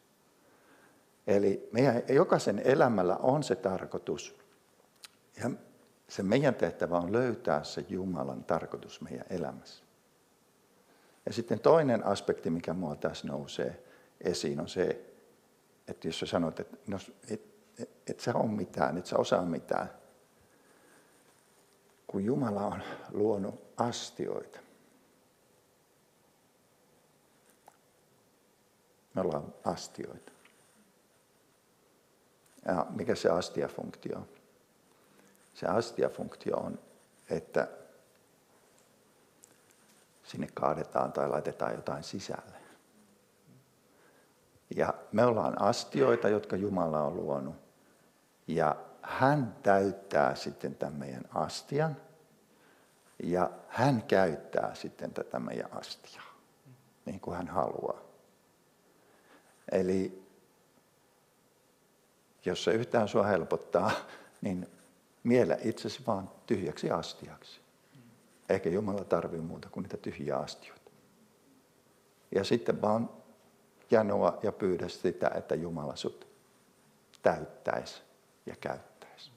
Eli meidän jokaisen elämällä on se tarkoitus. Ja se meidän tehtävä on löytää se Jumalan tarkoitus meidän elämässä. Ja sitten toinen aspekti, mikä mua tässä nousee esiin, on se, että jos sä sanot, että no, et, et, et sä ole mitään, et sä osaa mitään. Kun Jumala on luonut astioita, me ollaan astioita. Ja mikä se astiafunktio on? Se astiafunktio on, että sinne kaadetaan tai laitetaan jotain sisälle. Ja me ollaan astioita, jotka Jumala on luonut. Ja hän täyttää sitten tämän meidän astian. Ja hän käyttää sitten tätä meidän astiaa, niin kuin hän haluaa. Eli jos se yhtään sua helpottaa, <laughs> niin miele itsesi vaan tyhjäksi astiaksi. Eikä Jumala tarvitse muuta kuin niitä tyhjiä astioita. Ja sitten vaan janoa ja pyydä sitä, että Jumala sut täyttäisi ja käyttäisi.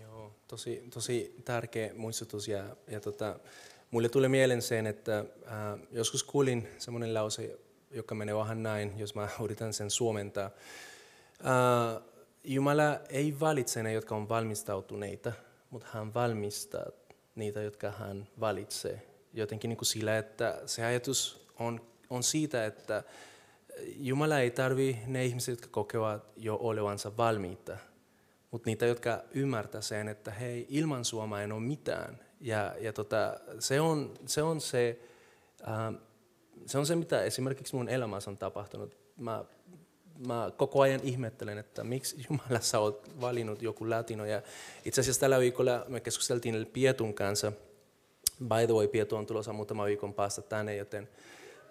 Joo, tosi, tosi tärkeä muistutus ja, ja tota, mulle tuli mieleen sen, että äh, joskus kuulin semmoinen lause, joka menee vähän näin, jos mä yritän sen suomentaa. Uh, Jumala ei valitse ne, jotka on valmistautuneita, mutta hän valmistaa niitä, jotka hän valitsee. Jotenkin niin kuin sillä, että se ajatus on, on siitä, että Jumala ei tarvi ne ihmiset, jotka kokevat jo olevansa valmiita, mutta niitä, jotka ymmärtää sen, että hei, ilman Suoma ei ole mitään. Ja, ja tota, se, on, se on se, uh, se on se, mitä esimerkiksi mun elämässä on tapahtunut. Mä, mä koko ajan ihmettelen, että miksi Jumala sä oot valinnut joku latino. Ja itse asiassa tällä viikolla me keskusteltiin Pietun kanssa. By the way, Pietu on tulossa muutama viikon päästä tänne, joten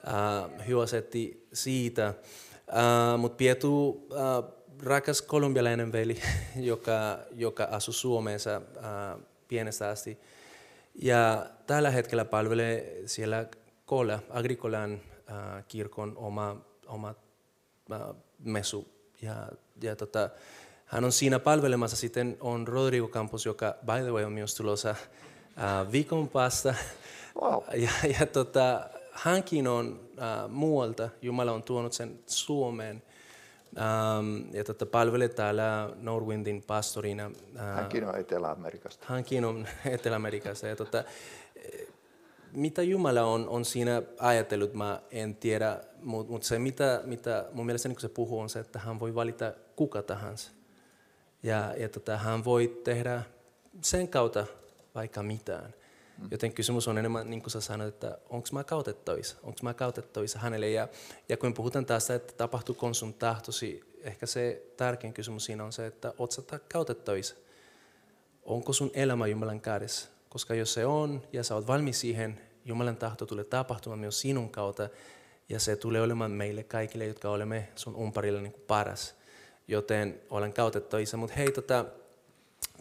uh, hyvä setti siitä. Uh, Mutta Pietu, uh, rakas kolumbialainen veli, <laughs> joka, joka asuu Suomessa uh, pienestä asti. Ja tällä hetkellä palvelee siellä Kola, Agrikolan äh, kirkon oma, oma äh, mesu. Ja, ja tota, hän on siinä palvelemassa. Sitten on Rodrigo Campos, joka by the way on myös tulossa äh, viikon päästä. Wow. <laughs> Ja, ja tota, hänkin on äh, muualta, Jumala on tuonut sen Suomeen. Ähm, ja tota, palvelee täällä Norwindin pastorina. Äh, Hänkin on Etelä-Amerikasta. hänkin on <laughs> Etelä-Amerikassa. Ja tota, mitä Jumala on, on siinä ajatellut, mä en tiedä, mutta mut se mitä, mitä mun mielestä niin se puhuu on se, että hän voi valita kuka tahansa. Ja, ja tota, hän voi tehdä sen kautta vaikka mitään. Joten kysymys on enemmän, niin kuin sä sanoit, että onko mä kautettoisa, onko mä kautettoisa hänelle. Ja, ja kun puhutaan tästä, että tapahtuuko sun tahtosi, ehkä se tärkein kysymys siinä on se, että oot sä kautettoisa onko sun elämä Jumalan kädessä. Koska jos se on ja sä oot valmis siihen, Jumalan tahto tulee tapahtumaan myös sinun kautta ja se tulee olemaan meille kaikille, jotka olemme sun umparilla niin kuin paras. Joten olen kautettoisa. Mutta hei, tota,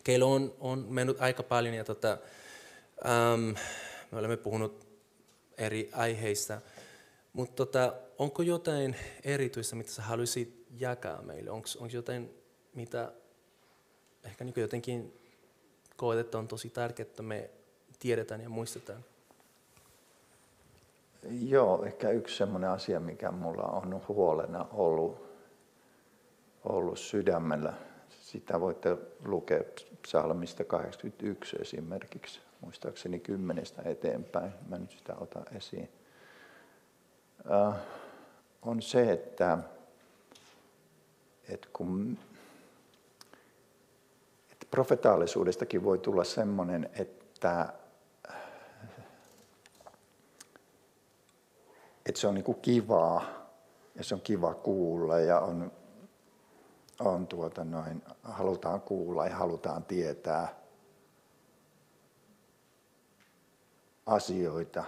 kello on, on mennyt aika paljon ja tota, äm, me olemme puhunut eri aiheista. Mutta tota, onko jotain erityistä, mitä sä haluaisit jakaa meille? Onko jotain, mitä ehkä niin jotenkin koet, että on tosi tärkeää, että me tiedetään ja muistetaan? Joo, ehkä yksi sellainen asia, mikä mulla on huolena ollut, ollut sydämellä. Sitä voitte lukea psalmista 81 esimerkiksi, muistaakseni kymmenestä eteenpäin. Mä nyt sitä otan esiin. Äh, on se, että, että kun profetaalisuudestakin voi tulla semmoinen, että että se on niin kuin kivaa ja se on kiva kuulla ja on, on tuota noin, halutaan kuulla ja halutaan tietää asioita.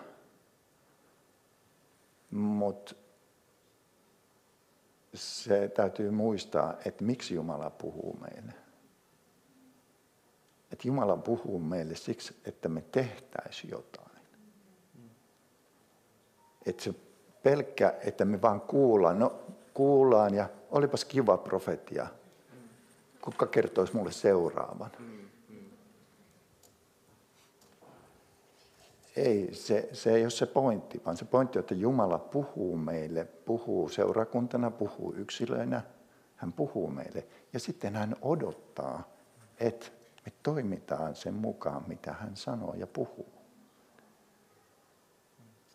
Mutta se täytyy muistaa, että miksi Jumala puhuu meille. Että Jumala puhuu meille siksi, että me tehtäisiin jotain. Että se pelkkä, että me vaan kuullaan. No kuullaan ja olipas kiva profetia. Kuka kertoisi mulle seuraavan? Ei, se, se ei ole se pointti, vaan se pointti on, että Jumala puhuu meille, puhuu seurakuntana, puhuu yksilöinä, hän puhuu meille. Ja sitten hän odottaa, että me toimitaan sen mukaan, mitä hän sanoo ja puhuu.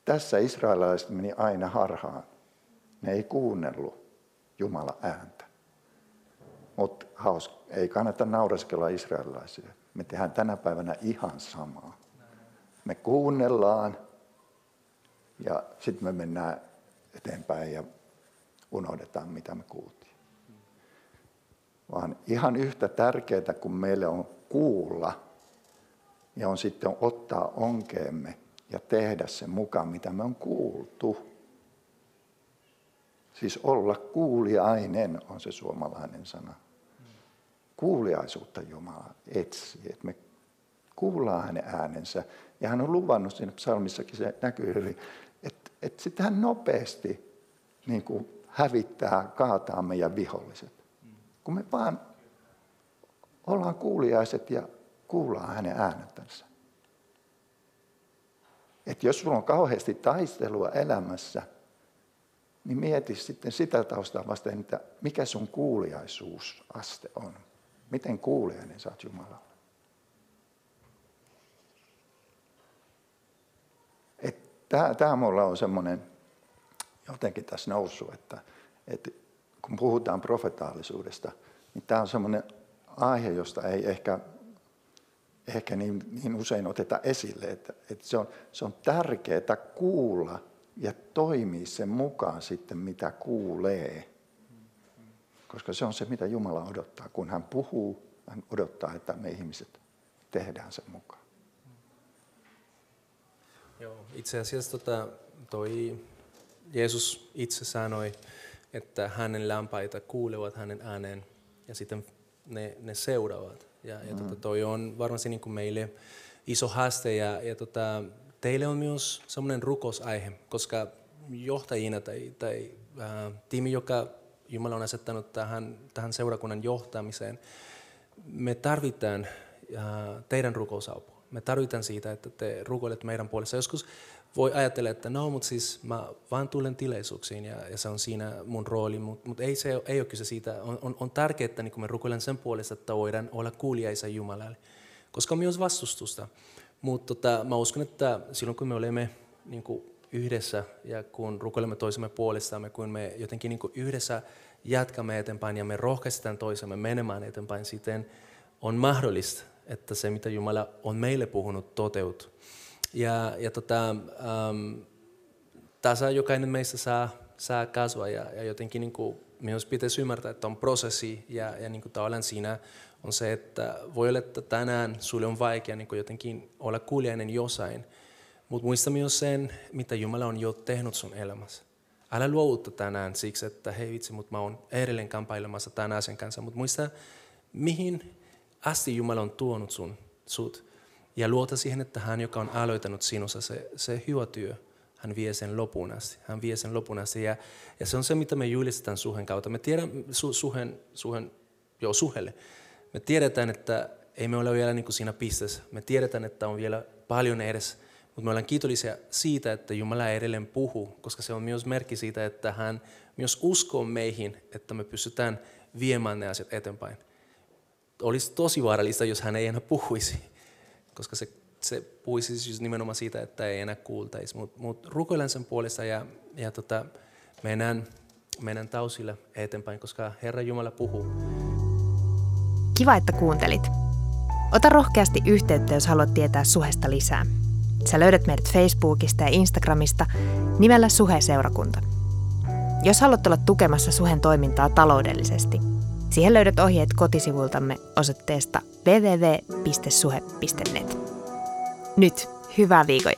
Tässä israelilaiset meni aina harhaan. Ne ei kuunnellut Jumala ääntä. Mutta ei kannata naureskella israelilaisille. Me tehdään tänä päivänä ihan samaa. Me kuunnellaan ja sitten me mennään eteenpäin ja unohdetaan, mitä me kuultiin. Vaan ihan yhtä tärkeää kuin meille on kuulla ja on sitten ottaa onkeemme ja tehdä sen mukaan, mitä me on kuultu. Siis olla kuuliainen on se suomalainen sana. Kuuliaisuutta Jumala etsii, että me kuullaan hänen äänensä. Ja hän on luvannut siinä psalmissakin, se näkyy hyvin, että, että sitten hän nopeasti niin kuin hävittää, kaataa meidän viholliset. Kun me vaan ollaan kuuliaiset ja kuullaan hänen äänentänsä. Että jos sulla on kauheasti taistelua elämässä, niin mieti sitten sitä taustaa vasten, että mikä sun kuuliaisuusaste on. Miten kuuliainen oot Jumalalle. Tämä mulla on semmoinen jotenkin tässä noussut, että, että kun puhutaan profetaalisuudesta, niin tämä on semmoinen aihe, josta ei ehkä ehkä niin, niin usein oteta esille, että, että se, on, se on tärkeää kuulla ja toimia sen mukaan sitten, mitä kuulee. Koska se on se, mitä Jumala odottaa. Kun hän puhuu, hän odottaa, että me ihmiset tehdään sen mukaan. Joo, itse asiassa tota, toi Jeesus itse sanoi, että hänen lämpaita kuulevat hänen ääneen ja sitten ne, ne seuraavat. Ja, ja tota, mm. tota, toi on varmasti niin kuin meille iso haaste ja, ja tota, teille on myös semmoinen rukosaihe, koska johtajina tai, tai äh, tiimi, joka Jumala on asettanut tähän, tähän seurakunnan johtamiseen, me tarvitaan äh, teidän rukousapua. Me tarvitaan siitä, että te rukoilet meidän puolesta. Joskus voi ajatella, että no, mutta siis mä vaan tulen tilaisuuksiin ja, ja se on siinä mun rooli, mutta mut ei, se, ei ole kyse siitä. On, on, on tärkeää, että niin me rukoilen sen puolesta, että voidaan olla kuulijaisa Jumalalle, koska on myös vastustusta. Mutta tota, mä uskon, että silloin kun me olemme niin kuin yhdessä ja kun rukoilemme toisemme puolestamme, kun me jotenkin niin kuin yhdessä jatkamme eteenpäin ja me rohkaistetaan toisemme menemään eteenpäin, siten on mahdollista, että se mitä Jumala on meille puhunut toteutuu. Ja, ja tota, ähm, tässä jokainen meistä saa, saa kasvaa ja, ja jotenkin niin kuin, myös pitäisi ymmärtää, että on prosessi ja, ja niin kuin tavallaan siinä on se, että voi olla, että tänään sulle on vaikea niin kuin jotenkin olla kuulijainen jossain, mutta muista myös sen, mitä Jumala on jo tehnyt sun elämässä. Älä luovuta tänään siksi, että hei vitsi, mutta mä oon edelleen kamppailemassa tämän asian kanssa, mutta muista, mihin asti Jumala on tuonut sun, sut. Ja luota siihen, että hän, joka on aloittanut sinussa se, se hyvä työ, hän vie sen lopun asti. Hän vie sen lopun asti. Ja, ja se on se, mitä me julistetaan suhen kautta. Me tiedämme su, suhen, suhen, joo, suhelle. Me tiedetään, että ei me ole vielä niin kuin siinä pisteessä. Me tiedetään, että on vielä paljon edessä. Mutta me ollaan kiitollisia siitä, että Jumala edelleen puhuu, koska se on myös merkki siitä, että hän myös uskoo meihin, että me pystytään viemään ne asiat eteenpäin. Olisi tosi vaarallista, jos hän ei enää puhuisi, koska se, se puhuisi siis nimenomaan siitä, että ei enää kuultaisi. Mutta mut rukoilen sen puolesta ja, ja tota, mennään, mennään tausille eteenpäin, koska Herra Jumala puhuu. Kiva, että kuuntelit. Ota rohkeasti yhteyttä, jos haluat tietää suhesta lisää. Sä löydät meidät Facebookista ja Instagramista nimellä Suhe-seurakunta. Jos haluat olla tukemassa Suhen toimintaa taloudellisesti, siihen löydät ohjeet kotisivultamme osoitteesta www.suhe.net. Nyt hyvää viikon